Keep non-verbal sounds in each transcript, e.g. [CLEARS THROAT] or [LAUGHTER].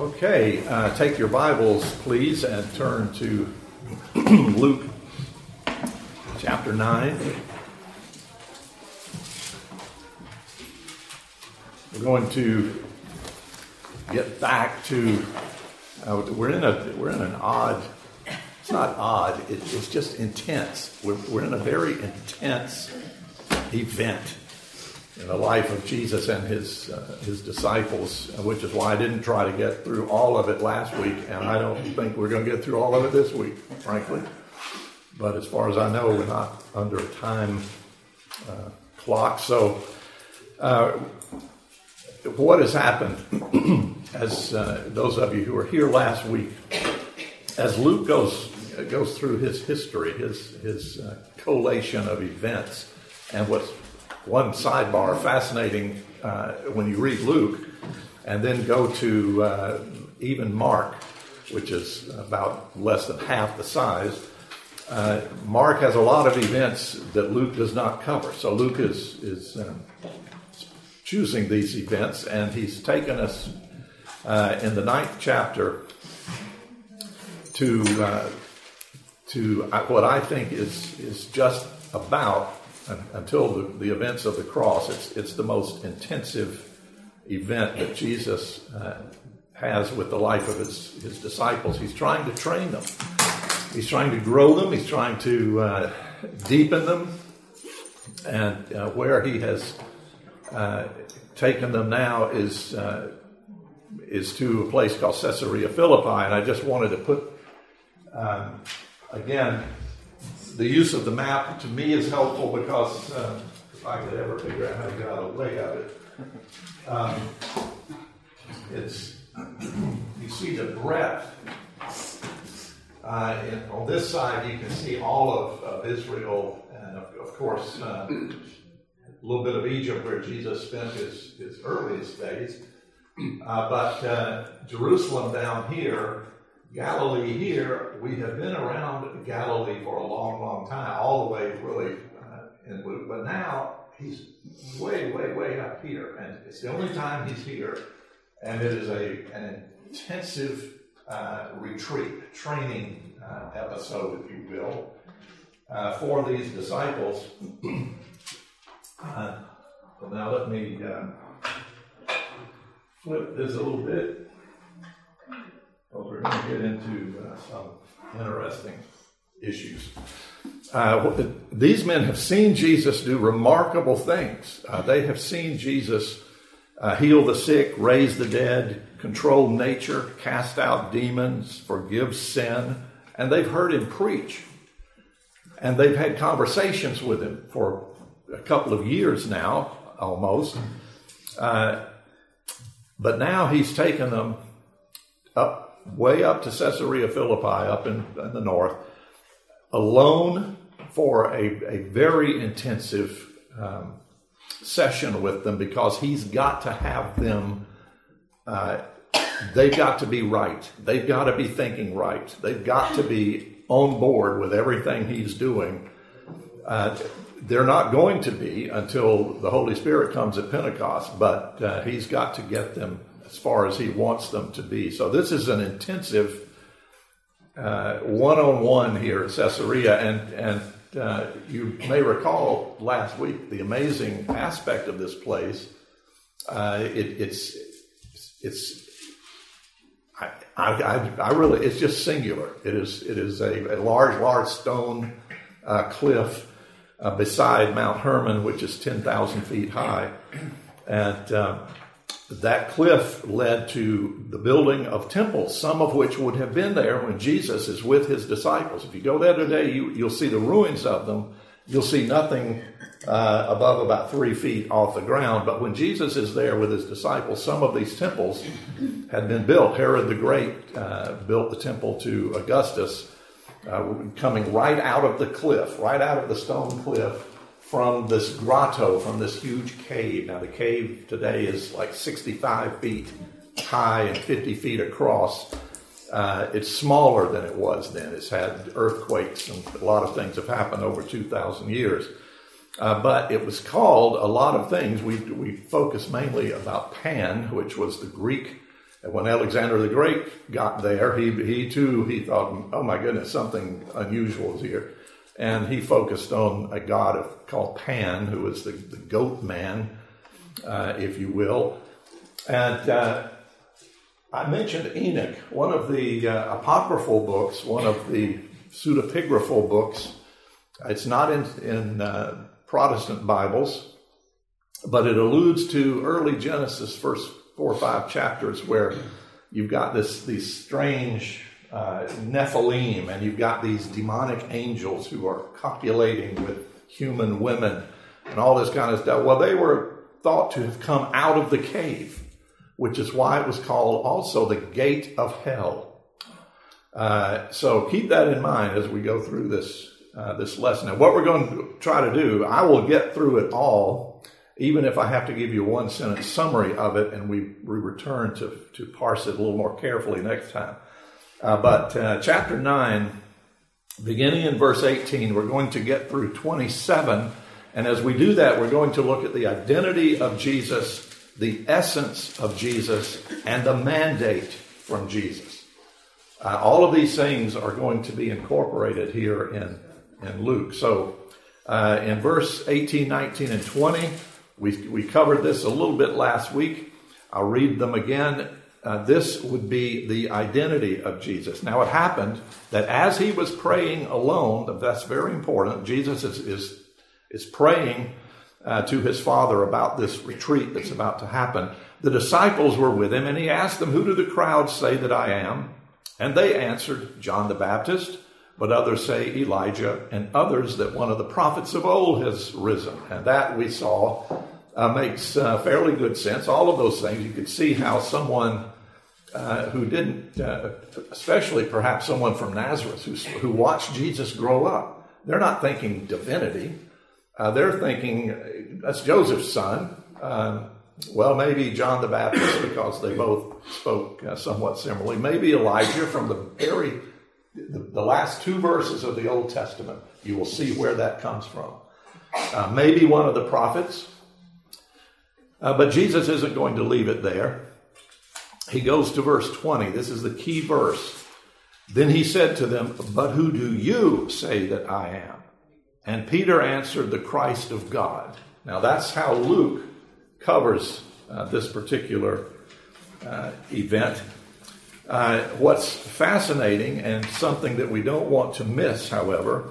Okay, uh, take your Bibles, please, and turn to [CLEARS THROAT] Luke chapter 9. We're going to get back to, uh, we're, in a, we're in an odd, it's not odd, it, it's just intense. We're, we're in a very intense event in the life of Jesus and his uh, his disciples, which is why I didn't try to get through all of it last week, and I don't think we're going to get through all of it this week, frankly. But as far as I know, we're not under a time uh, clock. So, uh, what has happened? [CLEARS THROAT] as uh, those of you who were here last week, as Luke goes goes through his history, his his uh, collation of events, and what's one sidebar, fascinating uh, when you read Luke and then go to uh, even Mark, which is about less than half the size. Uh, Mark has a lot of events that Luke does not cover. So Luke is, is um, choosing these events, and he's taken us uh, in the ninth chapter to uh, to uh, what I think is is just about until the, the, events of the cross. It's, it's the most intensive event that Jesus uh, has with the life of his, his disciples. He's trying to train them, he's trying to grow them, he's trying to uh, deepen them. And uh, where he has uh, taken them now is, uh, is to a place called Caesarea Philippi. And I just wanted to put, um, again, the use of the map to me is helpful because um, if I could ever figure out how to get out of the way of it, um, it's you see the breadth. Uh, and on this side, you can see all of, of Israel, and of, of course, uh, a little bit of Egypt where Jesus spent his, his earliest days. Uh, but uh, Jerusalem down here Galilee here, we have been around Galilee for a long, long time, all the way really uh, in Luke, but now he's way, way, way up here, and it's the only time he's here, and it is a an intensive uh, retreat, training uh, episode, if you will, uh, for these disciples. [CLEARS THROAT] Uh, now let me um, flip this a little bit we're going to get into uh, some interesting issues. Uh, these men have seen Jesus do remarkable things. Uh, they have seen Jesus uh, heal the sick, raise the dead, control nature, cast out demons, forgive sin, and they've heard him preach. And they've had conversations with him for a couple of years now, almost. Uh, but now he's taken them up way up to Caesarea Philippi, up in, in the north, alone for a, a very intensive um, session with them because he's got to have them. Uh, they've got to be right. They've got to be thinking right. They've got to be on board with everything he's doing. Uh, they're not going to be until the Holy Spirit comes at Pentecost, but uh, he's got to get them as far as he wants them to be. So this is an intensive one on one here at Caesarea, and and uh, you may recall last week the amazing aspect of this place. Uh, it, it's it's I, I, I, really it's just singular. It is it is a, a large large stone uh, cliff uh, beside Mount Hermon, which is ten thousand feet high, and uh, that cliff led to the building of temples, some of which would have been there when Jesus is with his disciples. If you go there today, you, will see the ruins of them. You'll see nothing uh, above about three feet off the ground. But when Jesus is there with his disciples, some of these temples had been built. Herod the Great uh, built the temple to Augustus, uh, coming right out of the cliff, right out of the stone cliff from this grotto, from this huge cave. Now, the cave today is like 65 feet high and 50 feet across. Uh, it's smaller than it was then. It's had earthquakes and a lot of things have happened over 2,000 years. Uh, but it was called a lot of things. We, we focus mainly about Pan, which was the Greek And when Alexander the Great got there, he, he too, he thought, oh my goodness, something unusual is here. And he focused on a god of, called Pan, who was the, the goat man, uh, if you will. And uh, I mentioned Enoch, one of the uh, apocryphal books, one of the pseudepigraphal books. It's not in, in uh, Protestant Bibles, but it alludes to early Genesis, first four or five chapters, where you've got this these strange uh, Nephilim, and you've got these demonic angels who are copulating with human women, and all this kind of stuff. Well, they were thought to have come out of the cave which is why it was called also the gate of hell. Uh, so keep that in mind as we go through this uh, this lesson. And what we're going to try to do, I will get through it all, even if I have to give you one sentence summary of it, and we, we return to to parse it a little more carefully next time. Uh, but uh, chapter nine, beginning in verse eighteen, we're going to get through twenty seven. And as we do that, we're going to look at the identity of Jesus the essence of Jesus and the mandate from Jesus. Uh, all of these things are going to be incorporated here in, in Luke. So uh, in verse 18, 19, and 20, we, we covered this a little bit last week. I'll read them again. Uh, this would be the identity of Jesus. Now, it happened that as he was praying alone, that's very important. Jesus is, is, is praying uh, to his father about this retreat that's about to happen. The disciples were with him, and he asked them, Who do the crowds say that I am? And they answered, John the Baptist, but others say Elijah, and others that one of the prophets of old has risen. And that we saw uh, makes uh, fairly good sense. All of those things, you could see how someone uh, who didn't, uh, especially perhaps someone from Nazareth who, who watched Jesus grow up, they're not thinking divinity. Uh, they're thinking that's Joseph's son. Um, well, maybe John the Baptist because they both spoke uh, somewhat similarly. Maybe Elijah from the very the, the, last two verses of the Old Testament. You will see where that comes from. Uh, maybe one of the prophets. Uh, but Jesus isn't going to leave it there. He goes to verse 20. This is the key verse. Then he said to them, But who do you say that I am? And Peter answered, The Christ of God. Now that's how Luke covers uh, this particular uh, event. Uh, what's fascinating and something that we don't want to miss, however,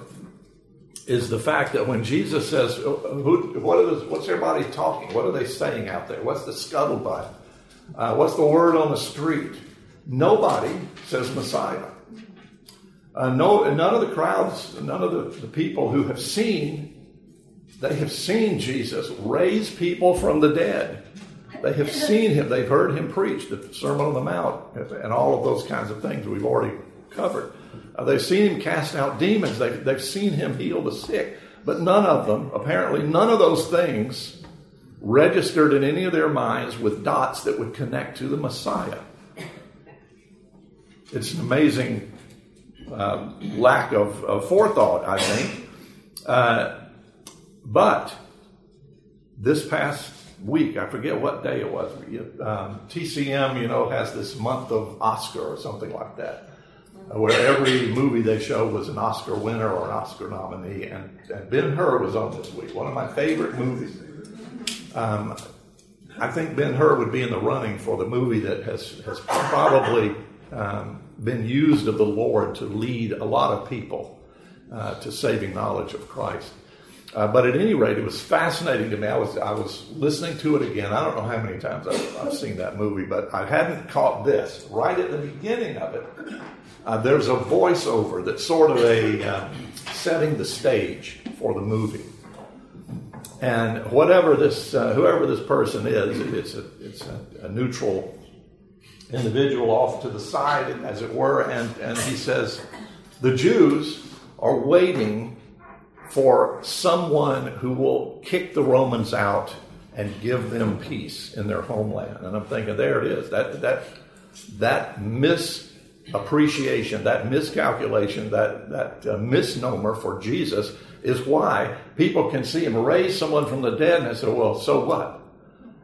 is the fact that when Jesus says, uh, who, what is, What's everybody talking? What are they saying out there? What's the scuttlebutt? Uh, what's the word on the street? Nobody says Messiah. Uh, no, none of the crowds, none of the, the people who have seen, they have seen Jesus raise people from the dead. They have seen him, they've heard him preach the Sermon on the Mount and all of those kinds of things we've already covered. Uh, they've seen him cast out demons, they've, they've seen him heal the sick. But none of them, apparently, none of those things registered in any of their minds with dots that would connect to the Messiah. It's an amazing uh, lack of, of, forethought, I think. Uh, but this past week, I forget what day it was, um, TCM, you know, has this month of Oscar or something like that, where every movie they show was an Oscar winner or an Oscar nominee. And, and Ben Hur was on this week, one of my favorite movies. Um, I think Ben Hur would be in the running for the movie that has, has probably um, been used of the Lord to lead a lot of people uh, to saving knowledge of Christ. Uh, but at any rate, it was fascinating to me. I was I was listening to it again. I don't know how many times I've, I've seen that movie, but I hadn't caught this right at the beginning of it. Uh, there's a voiceover that's sort of a uh, setting the stage for the movie. And whatever this, uh, whoever this person is, it's a, it's a, a neutral individual off to the side, as it were, and, and he says, The Jews are waiting for someone who will kick the Romans out and give them peace in their homeland. And I'm thinking, there it is. That, that, that misappreciation, that miscalculation, that, that uh, misnomer for Jesus is why people can see him raise someone from the dead and say, well, so what?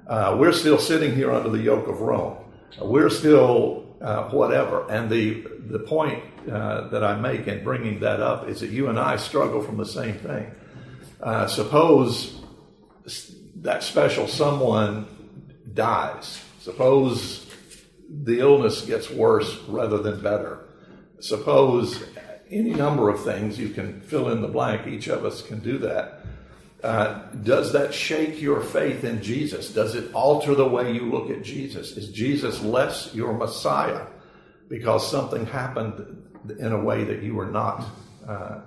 Uh, we're still sitting here under the yoke of Rome. We're still uh, whatever. And the, the point uh, that I make in bringing that up is that you and I struggle from the same thing. Uh, suppose that special someone dies. Suppose the illness gets worse rather than better. Suppose any number of things, you can fill in the blank, each of us can do that. Uh, does that shake your faith in Jesus? Does it alter the way you look at Jesus? Is Jesus less your Messiah because something happened in a way that you were not uh,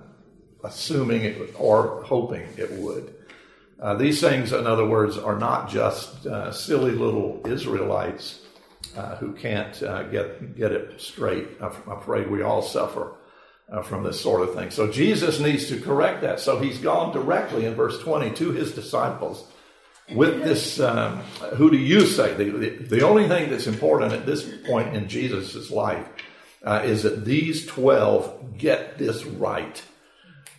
assuming it or hoping it would? Uh, these things, in other words, are not just uh, silly little Israelites uh, who can't uh, get get it straight. I'm afraid we all suffer uh, from this sort of thing. So Jesus needs to correct that. So he's gone directly in verse 20 to his disciples with this um, who do you say? The, the, the, only thing that's important at this point in Jesus' life uh, is that these 12 get this right.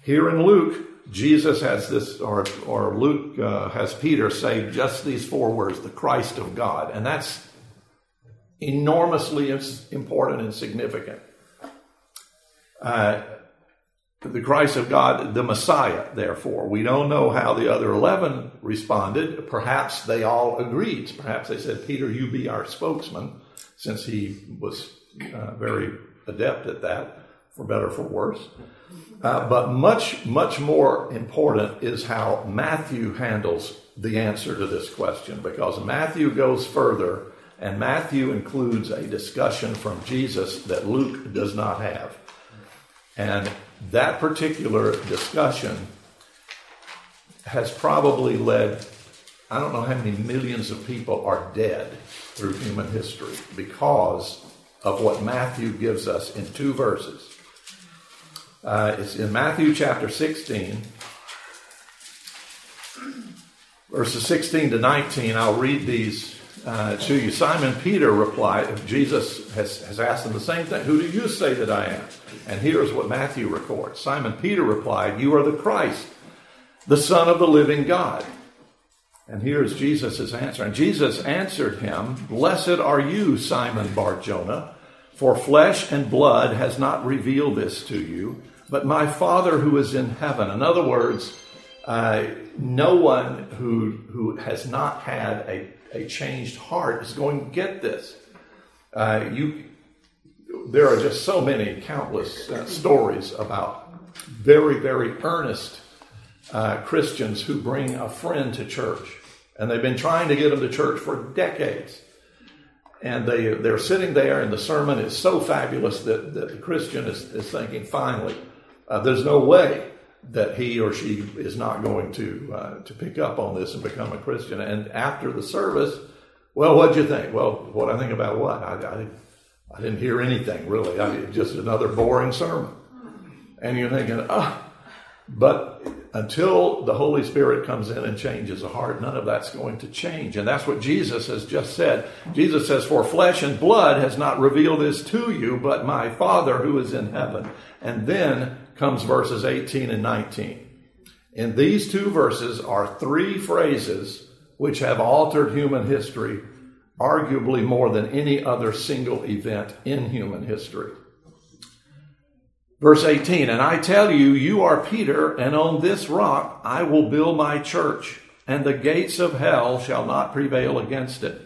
Here in Luke, Jesus has this, or, or Luke uh, has Peter say just these four words, the Christ of God. And that's enormously important and significant. Uh, the Christ of God, the Messiah, therefore. We don't know how the other 11 responded. Perhaps they all agreed. Perhaps they said, Peter, you be our spokesman, since he was uh, very adept at that, for better for worse. Uh, but much, much more important is how Matthew handles the answer to this question, because Matthew goes further, and Matthew includes a discussion from Jesus that Luke does not have. And that particular discussion has probably led, I don't know how many millions of people are dead through human history because of what Matthew gives us in two verses. Uh, it's in Matthew chapter 16, verses 16 to 19. I'll read these uh, to you. Simon Peter replied, Jesus has, has asked him the same thing Who do you say that I am? And here's what Matthew records Simon Peter replied, You are the Christ, the Son of the living God. And here's Jesus' answer. And Jesus answered him, Blessed are you, Simon Barjona, for flesh and blood has not revealed this to you, but my Father who is in heaven. In other words, uh, no one who, who has not had a, a changed heart is going to get this. Uh, you, there are just so many countless uh, stories about very, very earnest uh, Christians who bring a friend to church. And they've been trying to get them to church for decades. And they, they're sitting there, and the sermon is so fabulous that, that the Christian is, is thinking, finally, uh, there's no way that he or she is not going to uh, to pick up on this and become a Christian. And after the service, well, what'd you think? Well, what I think about what? I, I, I didn't hear anything really. I, just another boring sermon. And you're thinking, oh. but until the Holy Spirit comes in and changes a heart, none of that's going to change. And that's what Jesus has just said. Jesus says, For flesh and blood has not revealed this to you, but my Father who is in heaven. And then comes verses 18 and 19. In these two verses are three phrases which have altered human history arguably more than any other single event in human history. Verse 18, and I tell you, you are Peter, and on this rock I will build my church, and the gates of hell shall not prevail against it.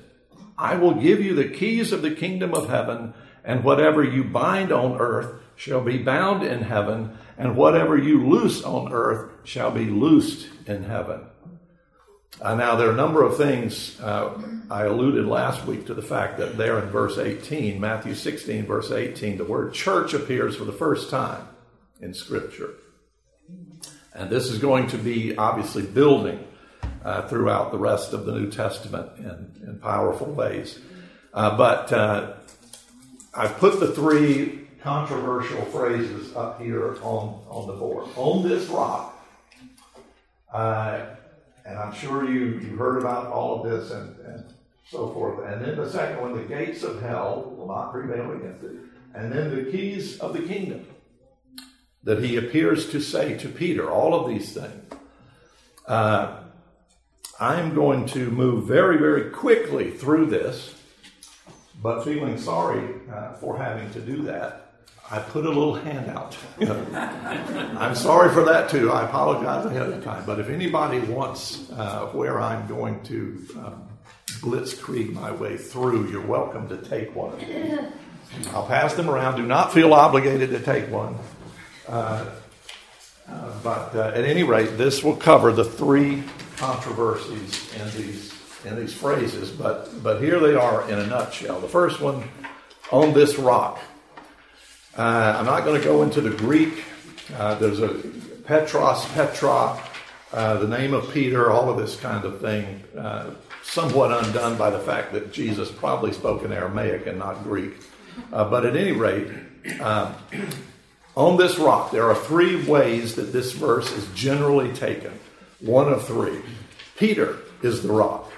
I will give you the keys of the kingdom of heaven, and whatever you bind on earth shall be bound in heaven, and whatever you loose on earth shall be loosed in heaven. Uh, now, there are a number of things. Uh, I alluded last week to the fact that there in verse 18, Matthew 16, verse 18, the word church appears for the first time in Scripture. And this is going to be obviously building uh, throughout the rest of the New Testament in, in powerful ways. Uh, but uh, I've put the three controversial phrases up here on, on the board. On this rock, uh, and I'm sure you, you heard about all of this and, and so forth. And then the second one, the gates of hell will not prevail against it. And then the keys of the kingdom that he appears to say to Peter, all of these things. Uh, I'm going to move very, very quickly through this, but feeling sorry uh, for having to do that, I put a little handout. I'm sorry for that too. I apologize ahead of time. But if anybody wants uh, where I'm going to um, blitzkrieg my way through, you're welcome to take one. I'll pass them around. Do not feel obligated to take one. Uh, uh, but uh, at any rate, this will cover the three controversies in these in these phrases. But but here they are in a nutshell. The first one, on this rock. Uh, I'm not going to go into the Greek. Uh, there's a Petros, Petra, uh, the name of Peter, all of this kind of thing, uh, somewhat undone by the fact that Jesus probably spoke in Aramaic and not Greek. Uh, but at any rate, uh, on this rock, there are three ways that this verse is generally taken. One of three. Peter is the rock.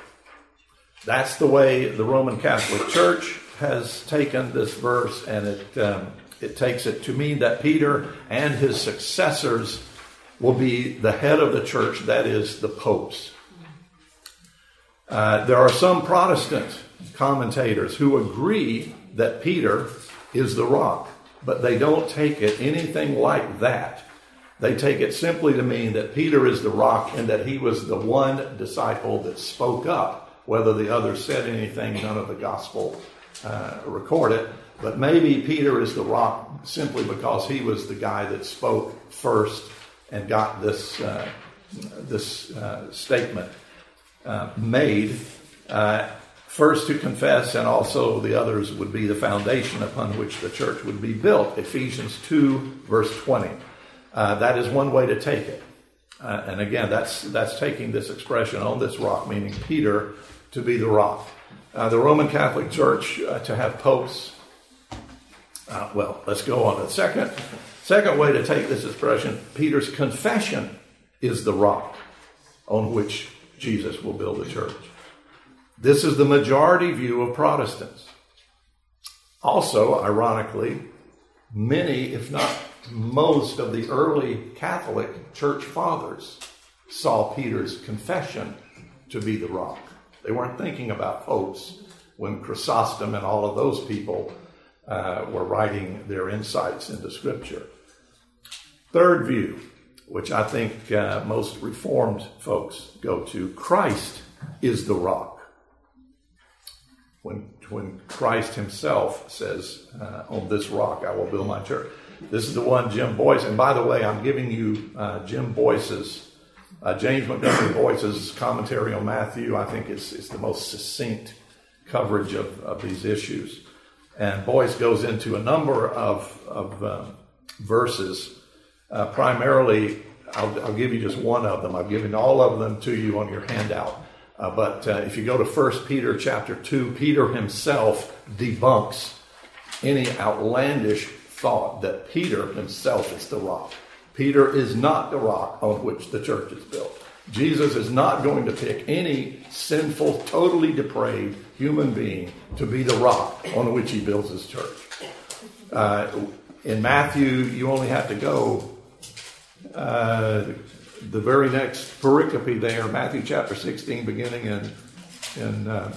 That's the way the Roman Catholic Church has taken this verse, and it um, it takes it to mean that Peter and his successors will be the head of the church, that is, the popes. Uh, there are some Protestant commentators who agree that Peter is the rock, but they don't take it anything like that. They take it simply to mean that Peter is the rock and that he was the one disciple that spoke up. Whether the others said anything, none of the gospel uh, record it. But maybe Peter is the rock simply because he was the guy that spoke first and got this uh, this uh, statement uh, made. Uh, first to confess, and also the others would be the foundation upon which the church would be built. Ephesians 2, verse 20. Uh, that is one way to take it. Uh, and again, that's, that's taking this expression on this rock, meaning Peter to be the rock. the Roman Catholic Church to have popes uh, well, let's go on. The second, second way to take this expression, Peter's confession is the rock on which Jesus will build the church. This is the majority view of Protestants. Also, ironically, many, if not most, of the early Catholic church fathers saw Peter's confession to be the rock. They weren't thinking about popes when Chrysostom and all of those people uh, were writing their insights into Scripture. Third view, which I think uh, most Reformed folks go to Christ is the rock. When, when Christ himself says, uh, On this rock I will build my church. This is the one Jim Boice, and by the way, I'm giving you uh, Jim Boice's, uh, James Montgomery Boice's commentary on Matthew. I think it's, it's the most succinct coverage of, of these issues. And Boice goes into a number of, of um, verses. Uh, primarily, I'll, I'll, give you just one of them. I've given all of them to you on your handout. Uh, but uh, if you go to 1 Peter chapter 2, Peter himself debunks any outlandish thought that Peter himself is the rock. Peter is not the rock on which the church is built. Jesus is not going to pick any sinful, totally depraved human being to be the rock on which he builds his church. Uh, in Matthew, you only have to go uh, the very next pericope there, Matthew chapter 16, beginning in, in uh,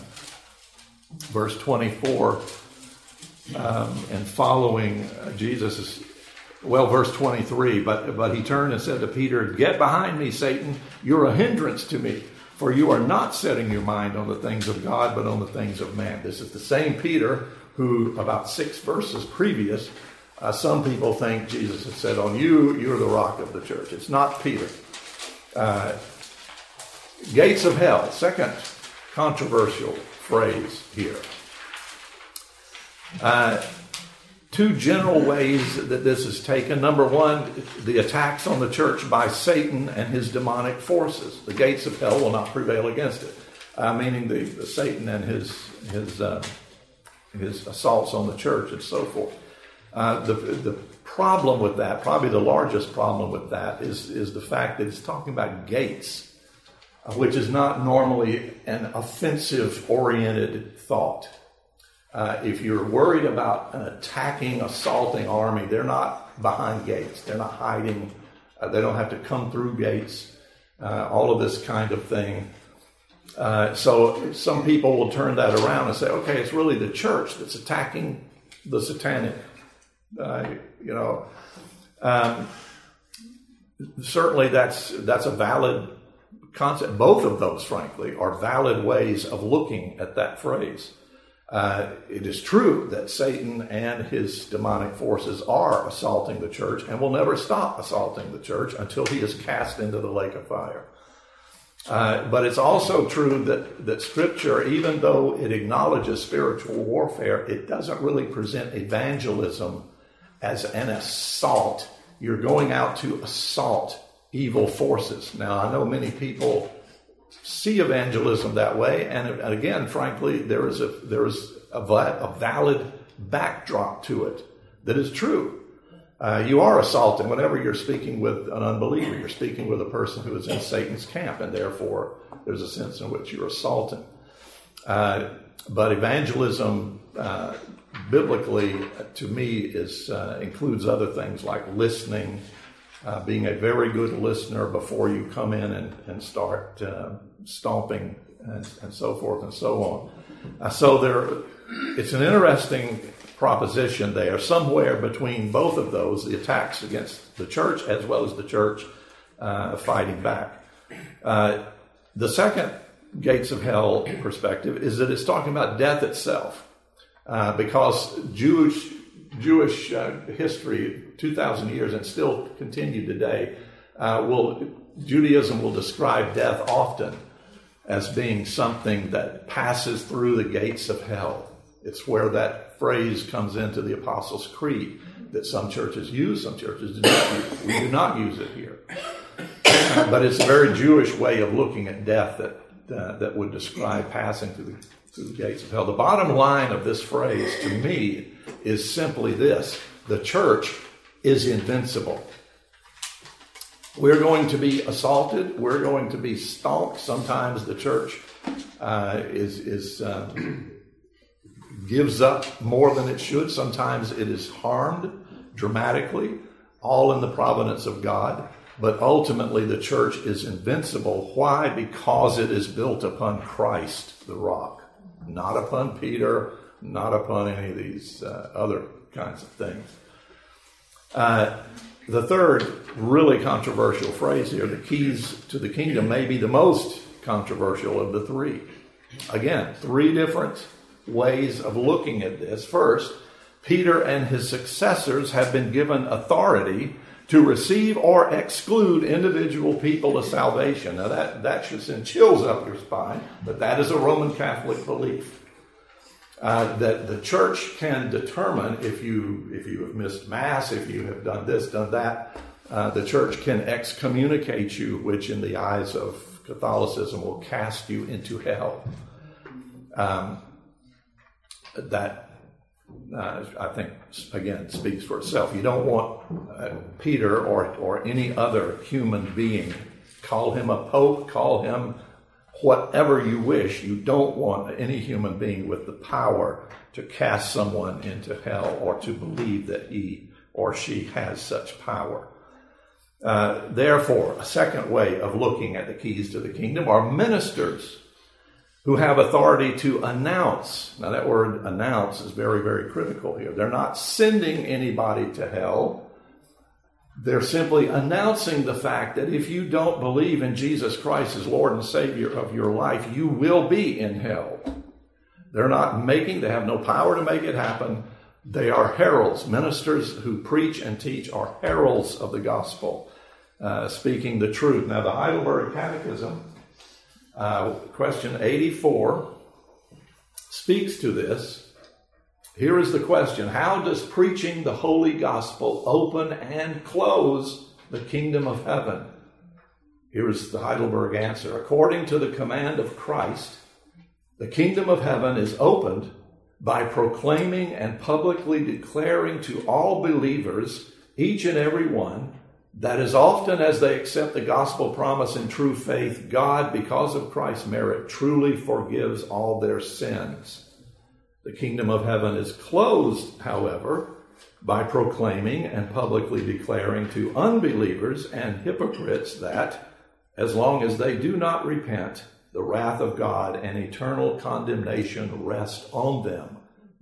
verse 24 um, and following uh, Jesus' well, verse 23, but, but he turned and said to Peter, Get behind me, Satan. You're a hindrance to me, for you are not setting your mind on the things of God, but on the things of man. This is the same Peter who, about six verses previous, uh, some people think Jesus has said, On you, you're the rock of the church. It's not Peter. Uh, gates of hell, second controversial phrase here. Uh, two general ways that this is taken. Number one, the attacks on the church by Satan and his demonic forces. The gates of hell will not prevail against it, uh, meaning the, the, Satan and his his uh, his assaults on the church and so forth. Uh, the the problem with that, probably the largest problem with that, is is the fact that it's talking about gates, uh, which is not normally an offensive oriented thought. Uh, if you're worried about an attacking, assaulting army, they're not behind gates. They're not hiding. Uh, they don't have to come through gates. Uh, all of this kind of thing. Uh, so some people will turn that around and say, okay, it's really the church that's attacking the satanic. Uh, you know, um, certainly that's that's a valid concept. Both of those, frankly, are valid ways of looking at that phrase. Uh, it is true that Satan and his demonic forces are assaulting the church and will never stop assaulting the church until he is cast into the lake of fire. Uh, but it's also true that, that Scripture, even though it acknowledges spiritual warfare, it doesn't really present evangelism as an assault. You're going out to assault evil forces. Now, I know many people see evangelism that way, and, again, frankly, there is a there is a, a valid backdrop to it that is true. Uh, you are assaulting whenever you're speaking with an unbeliever. You're speaking with a person who is in Satan's camp, and therefore there's a sense in which you're assaulting. Uh, but evangelism, uh, biblically, to me, is uh, includes other things like listening, uh, being a very good listener before you come in and, and start uh, stomping and, and, so forth and so on. so there, it's an interesting proposition there, somewhere between both of those, the attacks against the church as well as the church uh, fighting back. Uh, the second gates of hell perspective is that it's talking about death itself, uh, because Jewish Jewish uh, history, two thousand years, and still continue today, uh, will Judaism will describe death often as being something that passes through the gates of hell. It's where that phrase comes into the Apostles' Creed that some churches use, some churches do not use. We do not use it here. but it's a very Jewish way of looking at death that, uh, that would describe passing through the, through the gates of hell. The bottom line of this phrase to me is simply this the church is invincible. We're going to be assaulted. We're going to be stalked. Sometimes the church uh, is, is um, gives up more than it should. Sometimes it is harmed dramatically, all in the providence of God. But ultimately, the church is invincible. Why? Because it is built upon Christ, the rock, not upon Peter, not upon any of these uh, other kinds of things. Uh, the third really controversial phrase here, the keys to the kingdom, may be the most controversial of the three. Again, three different ways of looking at this. First, Peter and his successors have been given authority to receive or exclude individual people to salvation. Now, that, that should send chills up your spine, but that is a Roman Catholic belief. Uh, that the church can determine if you if you have missed mass, if you have done this, done that, uh, the church can excommunicate you, which in the eyes of Catholicism will cast you into hell. Um, that uh, I think again speaks for itself. You don't want uh, Peter or or any other human being. Call him a pope. Call him whatever you wish. You don't want any human being with the power to cast someone into hell or to believe that he or she has such power. Uh, therefore, a second way of looking at the keys to the kingdom are ministers who have authority to announce. Now, that word announce is very, very critical here. They're not sending anybody to hell. They're simply announcing the fact that if you don't believe in Jesus Christ as Lord and Savior of your life, you will be in hell. They're not making, they have no power to make it happen. They are heralds. Ministers who preach and teach are heralds of the gospel, uh, speaking the truth. Now, the Heidelberg Catechism uh, question 84 speaks to this. Here is the question How does preaching the holy gospel open and close the kingdom of heaven? Here is the Heidelberg answer. According to the command of Christ, the kingdom of heaven is opened by proclaiming and publicly declaring to all believers, each and every one, that as often as they accept the gospel promise in true faith, God, because of Christ's merit, truly forgives all their sins. The kingdom of heaven is closed, however, by proclaiming and publicly declaring to unbelievers and hypocrites that, as long as they do not repent the wrath of God and eternal condemnation rest on them.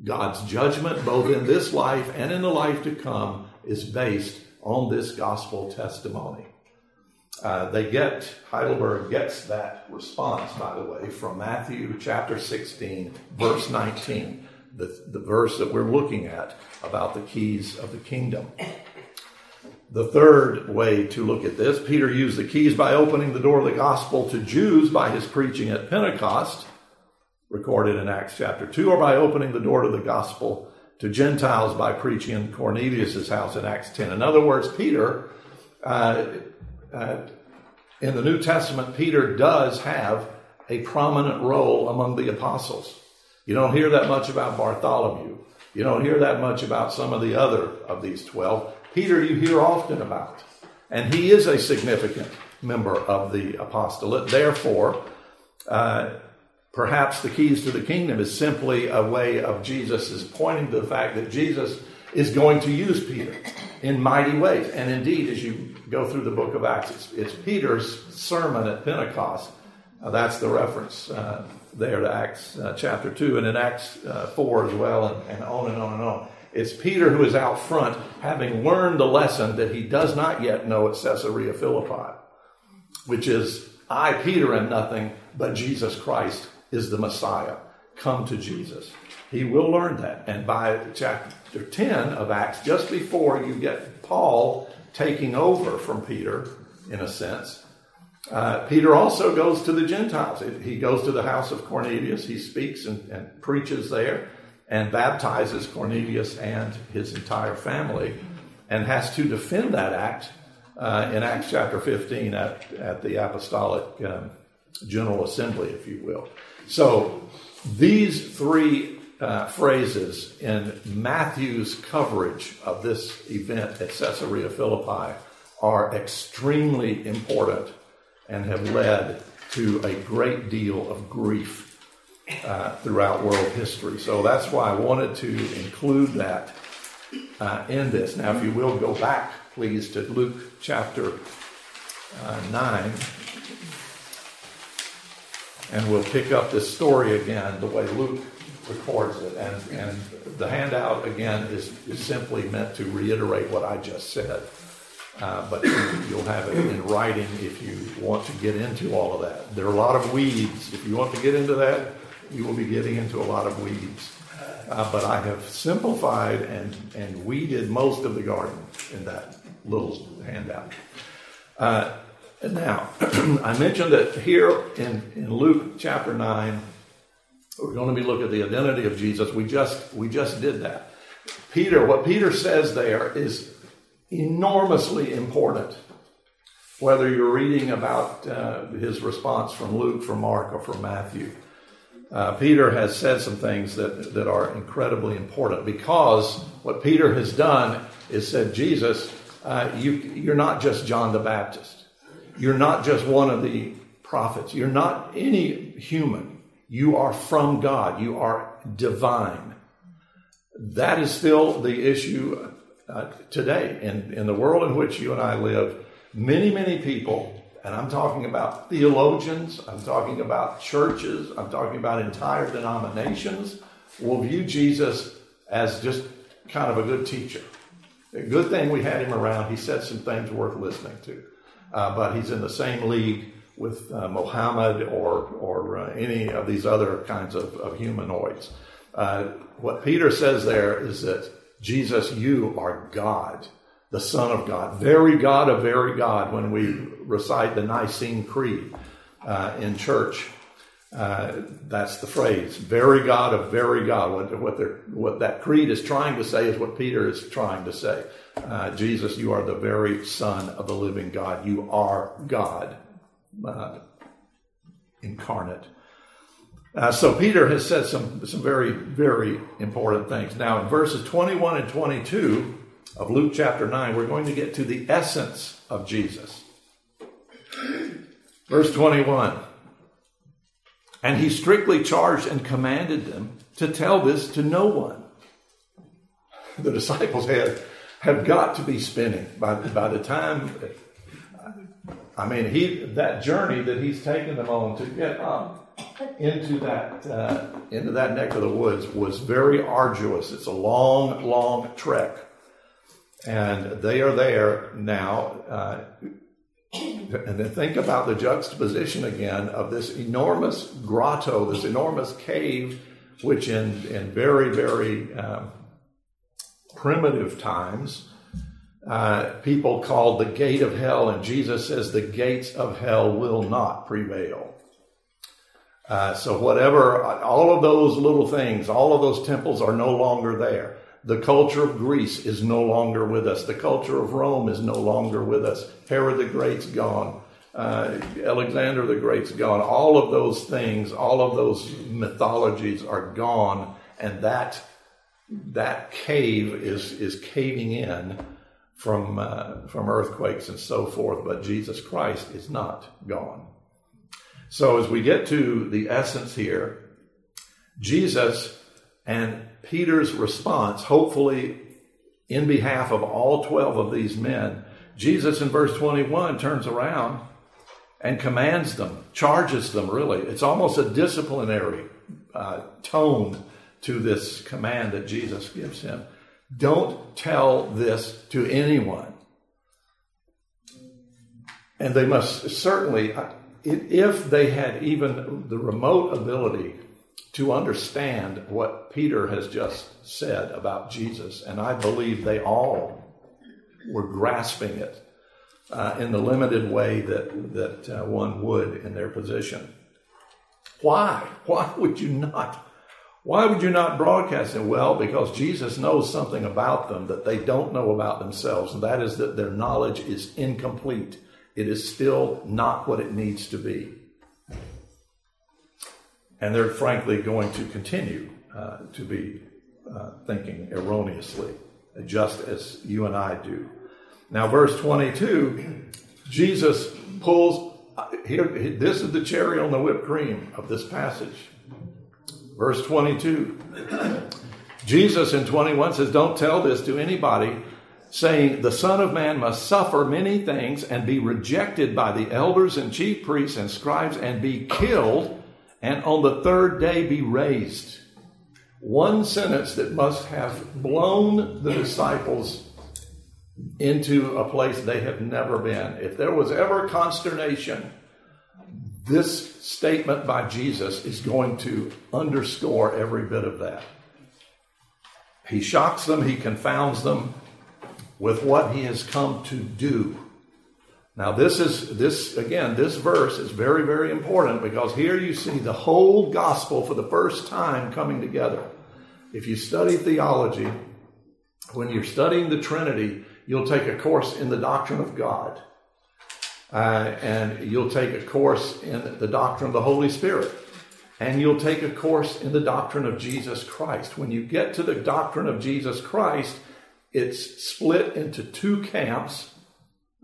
God's judgment, both in this life and in the life to come, is based on this gospel testimony. Uh, they get, Heidelberg gets that response, by the way, from Matthew chapter 16, verse 19, the, the verse that we're looking at about the keys of the kingdom. The third way to look at this, Peter used the keys by opening the door of the gospel to Jews by his preaching at Pentecost, recorded in Acts chapter 2, or by opening the door to the gospel to Gentiles by preaching in Cornelius' house in Acts 10. In other words, Peter, uh, uh, in the New Testament, Peter does have a prominent role among the apostles. You don't hear that much about Bartholomew. You don't hear that much about some of the other of these 12. Peter, you hear often about. And he is a significant member of the apostolate. Therefore, uh, perhaps the keys to the kingdom is simply a way of Jesus is pointing to the fact that Jesus is going to use Peter in mighty ways. And indeed, as you go through the book of Acts, it's, it's Peter's sermon at Pentecost. Uh, that's the reference uh, there to Acts uh, chapter 2 and in Acts uh, 4 as well, and, and on and on and on. It's Peter who is out front, having learned the lesson that he does not yet know at Caesarea Philippi, which is, I, Peter, am nothing, but Jesus Christ is the Messiah. Come to Jesus. He will learn that. And by chapter 10 of Acts, just before you get Paul taking over from Peter, in a sense, uh, Peter also goes to the Gentiles. He goes to the house of Cornelius. He speaks and, and preaches there and baptizes Cornelius and his entire family and has to defend that act uh, in Acts chapter 15 at, at the Apostolic um, General Assembly, if you will. So these three uh, phrases in Matthew's coverage of this event at Caesarea Philippi are extremely important and have led to a great deal of grief uh, throughout world history. So that's why I wanted to include that uh, in this. Now, if you will go back, please, to Luke chapter uh, 9, and we'll pick up this story again the way Luke records it. And, and the handout, again, is, is simply meant to reiterate what I just said. Uh, but you'll have it in writing if you want to get into all of that. There are a lot of weeds. If you want to get into that, you will be getting into a lot of weeds. Uh, but I have simplified and, and weeded most of the garden in that little handout. Uh, now, [CLEARS THROAT] I mentioned that here in, in Luke chapter 9, we're going to be looking at the identity of Jesus. We just, we just did that. Peter, what Peter says there is enormously important. Whether you're reading about uh, his response from Luke, from Mark, or from Matthew uh, Peter has said some things that, that are incredibly important because what Peter has done is said, Jesus, uh, you, you're not just John the Baptist. You're not just one of the prophets. You're not any human. You are from God. You are divine. That is still the issue uh, today in, in the world in which you and I live. Many, many people and I'm talking about theologians, I'm talking about churches, I'm talking about entire denominations, will view Jesus as just kind of a good teacher. A good thing we had him around. He said some things worth listening to. Uh, but he's in the same league with uh, Mohammed or, or uh, any of these other kinds of, of humanoids. Uh, what Peter says there is that Jesus, you are God the Son of God. Very God of very God when we recite the Nicene Creed uh, in church. Uh, that's the phrase. Very God of very God. What, what, what, that creed is trying to say is what Peter is trying to say. Uh, Jesus, you are the very Son of the living God. You are God uh, incarnate. Uh, so Peter has said some, some very, very important things. Now in verses 21 and 22, of Luke chapter 9, we're going to get to the essence of Jesus. Verse 21 And he strictly charged and commanded them to tell this to no one. The disciples had have got to be spinning by, by the time I mean, he that journey that he's taken them on to get up into that uh, into that neck of the woods was very arduous. It's a long, long trek, and they are there now. Uh, and then think about the juxtaposition again of this enormous grotto, this enormous cave, which in in very very um, primitive times uh, people called the gate of hell, and Jesus says the gates of hell will not prevail. Uh, so, whatever, all of those little things, all of those temples are no longer there. The culture of Greece is no longer with us. The culture of Rome is no longer with us. Herod the Great's gone. Uh, Alexander the Great's gone. All of those things, all of those mythologies are gone, and that that cave is is caving in from uh, from earthquakes and so forth. But Jesus Christ is not gone. So as we get to the essence here, Jesus and Peter's response, hopefully in behalf of all 12 of these men, Jesus in verse 21 turns around and commands them, charges them really. It's almost a disciplinary uh, tone to this command that Jesus gives him. Don't tell this to anyone. And they must certainly, if they had even the remote ability to understand what Peter has just said about Jesus, and I believe they all were grasping it uh, in the limited way that, that uh, one would in their position. Why? Why would you not? Why would you not broadcast it? Well, because Jesus knows something about them that they don't know about themselves, and that is that their knowledge is incomplete it is still not what it needs to be. And they're frankly going to continue uh, to be uh, thinking erroneously, just as you and I do. Now, verse 22, Jesus pulls, uh, here, this is the cherry on the whipped cream of this passage. Verse 22. Jesus in 21 says, Don't tell this to anybody saying, The Son of Man must suffer many things and be rejected by the elders and chief priests and scribes and be killed, and on the third day be raised. One sentence that must have blown the disciples into a place they have never been. If there was ever consternation, this statement by Jesus is going to underscore every bit of that. He shocks them, he confounds them, with what he has come to do. Now, this is, this, again, this verse is very, very important because here you see the whole gospel for the first time coming together. If you study theology, when you're studying the Trinity, you'll take a course in the doctrine of God. Uh, and you'll take a course in the doctrine of the Holy Spirit. And you'll take a course in the doctrine of Jesus Christ. When you get to the doctrine of Jesus Christ, it's split into two camps.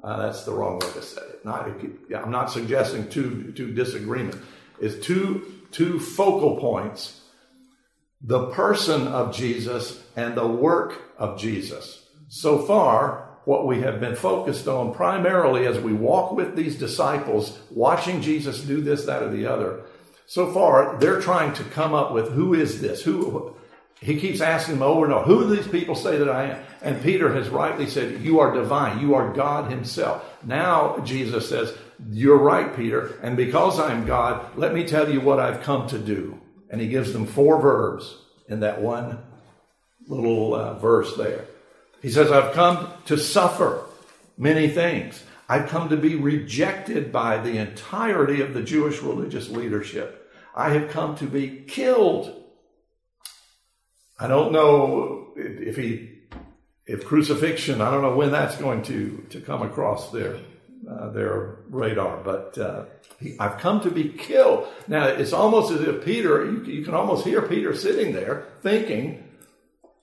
Uh, that's the wrong way to say it. Not, I'm not suggesting two, two disagreement. It's two, two focal points the person of Jesus and the work of Jesus. So far, what we have been focused on primarily as we walk with these disciples, watching Jesus do this, that, or the other, so far they're trying to come up with who is this? Who he keeps asking them over and over, who do these people say that I am? And Peter has rightly said, You are divine. You are God Himself. Now Jesus says, You're right, Peter. And because I'm God, let me tell you what I've come to do. And he gives them four verbs in that one little uh, verse there. He says, I've come to suffer many things. I've come to be rejected by the entirety of the Jewish religious leadership. I have come to be killed I don't know if he, if crucifixion, I don't know when that's going to, to come across their, uh, their radar, but uh, he, I've come to be killed. Now, it's almost as if Peter, you, you can almost hear Peter sitting there thinking,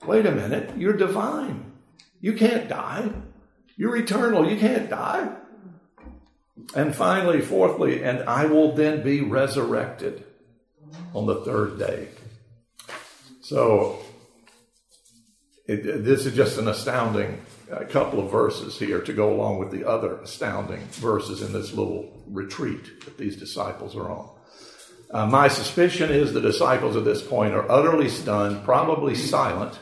wait a minute, you're divine. You can't die. You're eternal. You can't die. And finally, fourthly, and I will then be resurrected on the third day. So it, this is just an astounding uh, couple of verses here to go along with the other astounding verses in this little retreat that these disciples are on. Uh, my suspicion is the disciples at this point are utterly stunned, probably silent.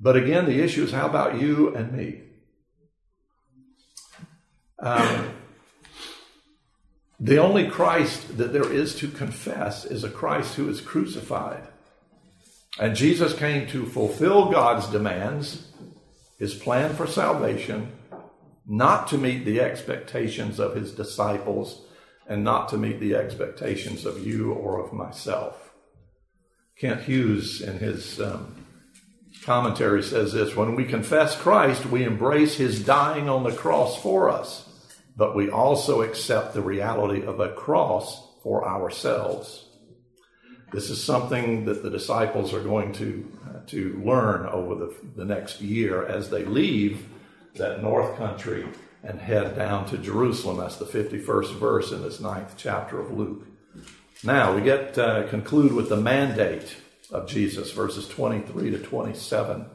But again, the issue is how about you and me? Um, the only Christ that there is to confess is a Christ who is crucified. And Jesus came to fulfill God's demands, his plan for salvation, not to meet the expectations of his disciples and not to meet the expectations of you or of myself. Kent Hughes, in his um, commentary, says this When we confess Christ, we embrace his dying on the cross for us, but we also accept the reality of a cross for ourselves. This is something that the disciples are going to, uh, to learn over the, the next year as they leave that north country and head down to Jerusalem. That's the 51st verse in this ninth chapter of Luke. Now we get uh, conclude with the mandate of Jesus, verses 23 to 27.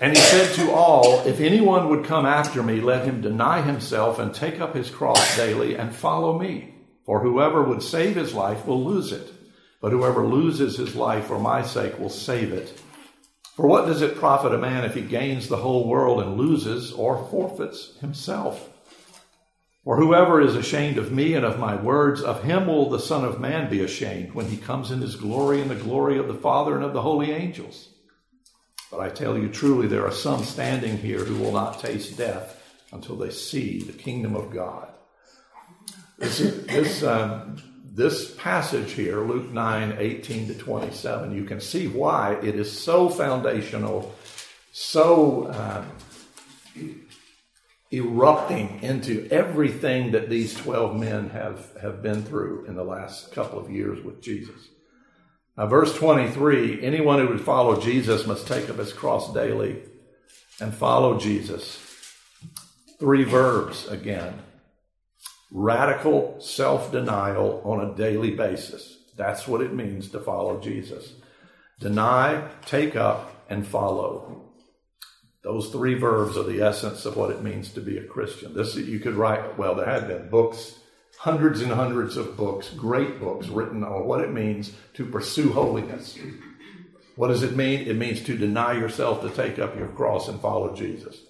And he said to all, If anyone would come after me, let him deny himself and take up his cross daily and follow me. For whoever would save his life will lose it, but whoever loses his life for my sake will save it. For what does it profit a man if he gains the whole world and loses or forfeits himself? For whoever is ashamed of me and of my words, of him will the Son of Man be ashamed when he comes in his glory and the glory of the Father and of the holy angels. But I tell you truly, there are some standing here who will not taste death until they see the kingdom of God. This, this, um, this passage here, Luke 9, 18 to 27, you can see why it is so foundational, so uh, erupting into everything that these 12 men have, have been through in the last couple of years with Jesus. Now, verse 23 anyone who would follow Jesus must take up his cross daily and follow Jesus. Three verbs again radical self denial on a daily basis. That's what it means to follow Jesus. Deny, take up, and follow. Those three verbs are the essence of what it means to be a Christian. This you could write. Well, there had been books, hundreds and hundreds of books, great books written on what it means to pursue holiness. What does it mean? It means to deny yourself, to take up your cross and follow Jesus.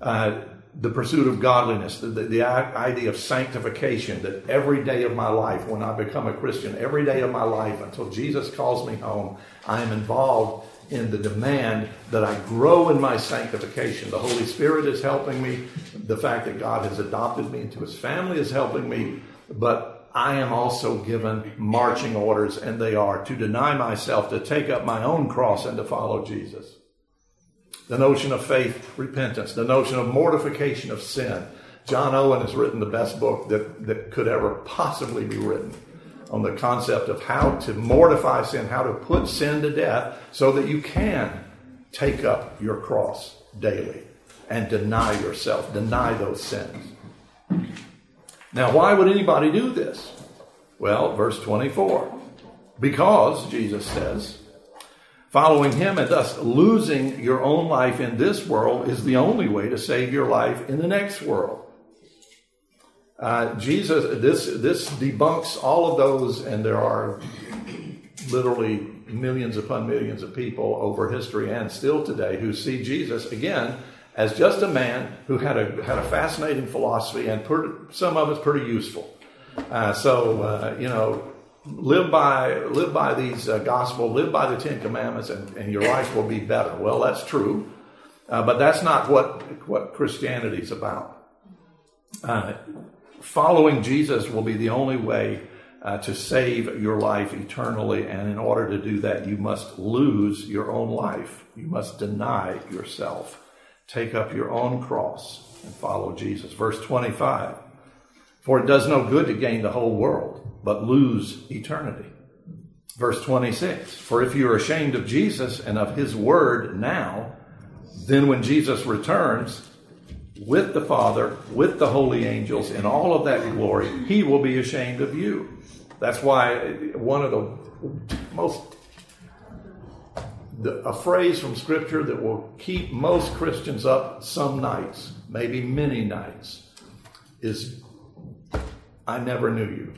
Uh, the pursuit of godliness, the, the, the, idea of sanctification, that every day of my life, when I become a Christian, every day of my life until Jesus calls me home, I am involved in the demand that I grow in my sanctification. The Holy Spirit is helping me. The fact that God has adopted me into his family is helping me. But I am also given marching orders, and they are to deny myself, to take up my own cross, and to follow Jesus the notion of faith repentance, the notion of mortification of sin. John Owen has written the best book that, that could ever possibly be written on the concept of how to mortify sin, how to put sin to death so that you can take up your cross daily and deny yourself, deny those sins. Now, why would anybody do this? Well, verse 24. Because, Jesus says, Following him and thus losing your own life in this world is the only way to save your life in the next world. Uh, Jesus, this this debunks all of those, and there are literally millions upon millions of people over history and still today who see Jesus again as just a man who had a had a fascinating philosophy and per, some of it's pretty useful. Uh, so uh, you know, live by live by these uh, gospel, live by the Ten Commandments, and, and your life will be better. Well, that's true, uh, but that's not what what Christianity is about. Following Jesus will be the only way uh, to save your life eternally, and in order to do that, you must lose your own life. You must deny yourself, take up your own cross, and follow Jesus. Verse twenty-five. For it does no good to gain the whole world but lose eternity. Verse 26 For if you are ashamed of Jesus and of his word now, then when Jesus returns with the Father, with the holy angels, in all of that glory, he will be ashamed of you. That's why one of the most the, a phrase from Scripture that will keep most Christians up some nights, maybe many nights, is I never knew you.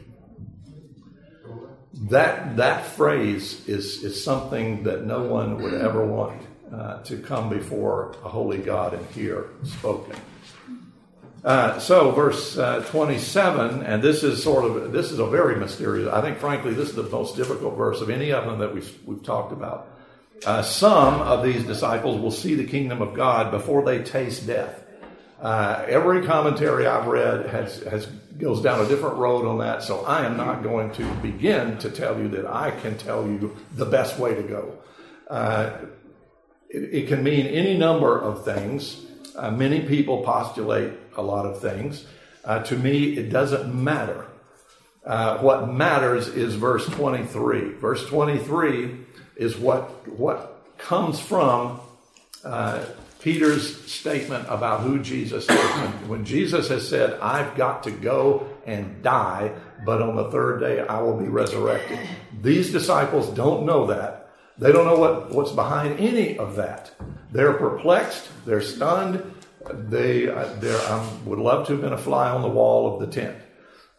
That, that phrase is, is something that no one would ever want uh, to come before a holy God and hear spoken. Uh, so, verse uh, 27, and this is sort of this is a very mysterious. I think, frankly, this is the most difficult verse of any of them that we've we've talked about. Uh, some of these disciples will see the kingdom of God before they taste death. Uh, every commentary I've read has, has goes down a different road on that, so I am not going to begin to tell you that I can tell you the best way to go. It, it, can mean any number of things. Uh, many people postulate a lot of things. Uh, to me, it doesn't matter. Uh, what matters is verse 23. Verse 23 is what, what comes from uh, Peter's statement about who Jesus is. When Jesus has said, I've got to go and die, but on the third day I will be resurrected. These disciples don't know that. They don't know what, what's behind any of that. They're perplexed, they're stunned, they um, would love to have been a fly on the wall of the tent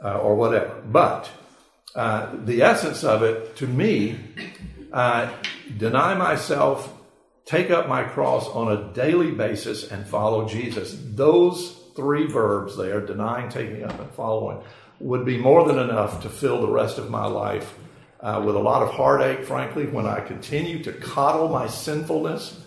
uh, or whatever. But uh, the essence of it, to me, uh, deny myself, take up my cross on a daily basis, and follow Jesus. Those three verbs there, denying, taking up, and following, would be more than enough to fill the rest of my life uh, with a lot of heartache, frankly, when I continue to coddle my sinfulness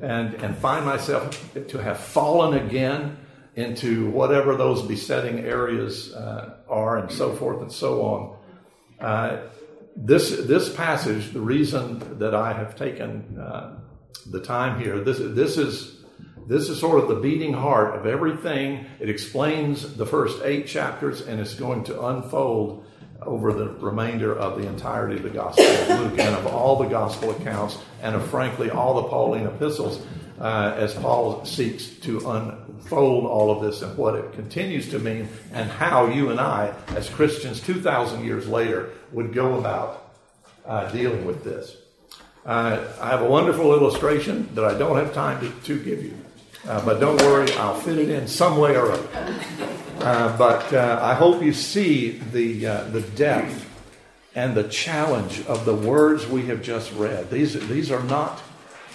and, and find myself to have fallen again into whatever those besetting areas uh, are and so forth and so on. Uh, this, this passage, the reason that I have taken uh, the time here, this, this, is, this is sort of the beating heart of everything. It explains the first eight chapters and it's going to unfold over the remainder of the entirety of the Gospel of Luke and of all the Gospel accounts and of, frankly, all the Pauline epistles uh, as Paul seeks to unfold all of this and what it continues to mean and how you and I, as Christians 2,000 years later, would go about uh, dealing with this. Uh, I have a wonderful illustration that I don't have time to, to give you. Uh, but don't worry, I'll fit it in some way or other. Uh, but uh, I hope you see the, uh, the depth and the challenge of the words we have just read. These, these are not,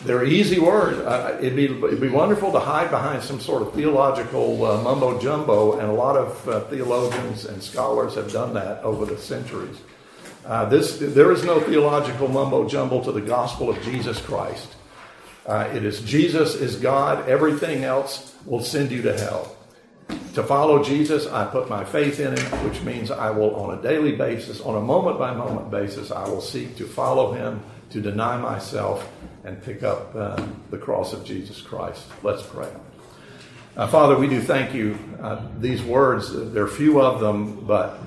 they're easy words. Uh, it'd, be, it'd be wonderful to hide behind some sort of theological uh, mumbo jumbo, and a lot of theologians and scholars have done that over the centuries. this, there is no theological mumbo jumbo to the gospel of Jesus Christ. it is Jesus is God, everything else will send you to hell. To follow Jesus, I put my faith in him, which means I will, on a daily basis, on a moment by moment basis, I will seek to follow him, to deny myself, and pick up uh, the cross of Jesus Christ. Let's pray. Uh, Father, we do thank you. Uh, these words, there are few of them, but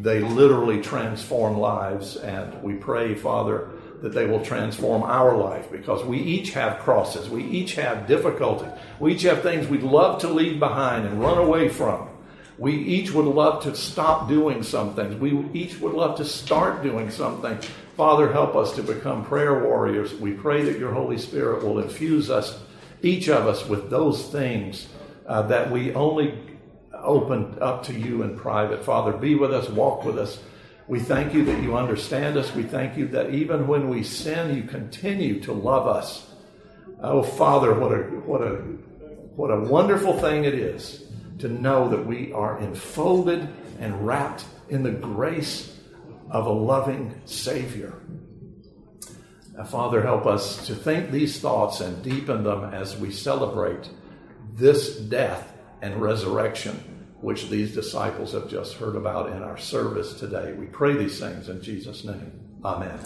they literally transform lives. And we pray, Father, that they will transform our life because we each have crosses. We each have difficulties. We each have things we'd love to leave behind and run away from. We each would love to stop doing some things. We each would love to start doing something. Father, help us to become prayer warriors. We pray that your Holy Spirit will infuse us, each of us, with those things uh, that we only open up to you in private. Father, be with us, walk with us. We thank you that you understand us. We thank you that even when we sin, you continue to love us. Oh, Father, what a, what a, what a wonderful thing it is to know that we are enfolded and wrapped in the grace of a loving Savior. Now, Father, help us to think these thoughts and deepen them as we celebrate this death and resurrection which these disciples have just heard about in our service today. We pray these things in Jesus' name. Amen.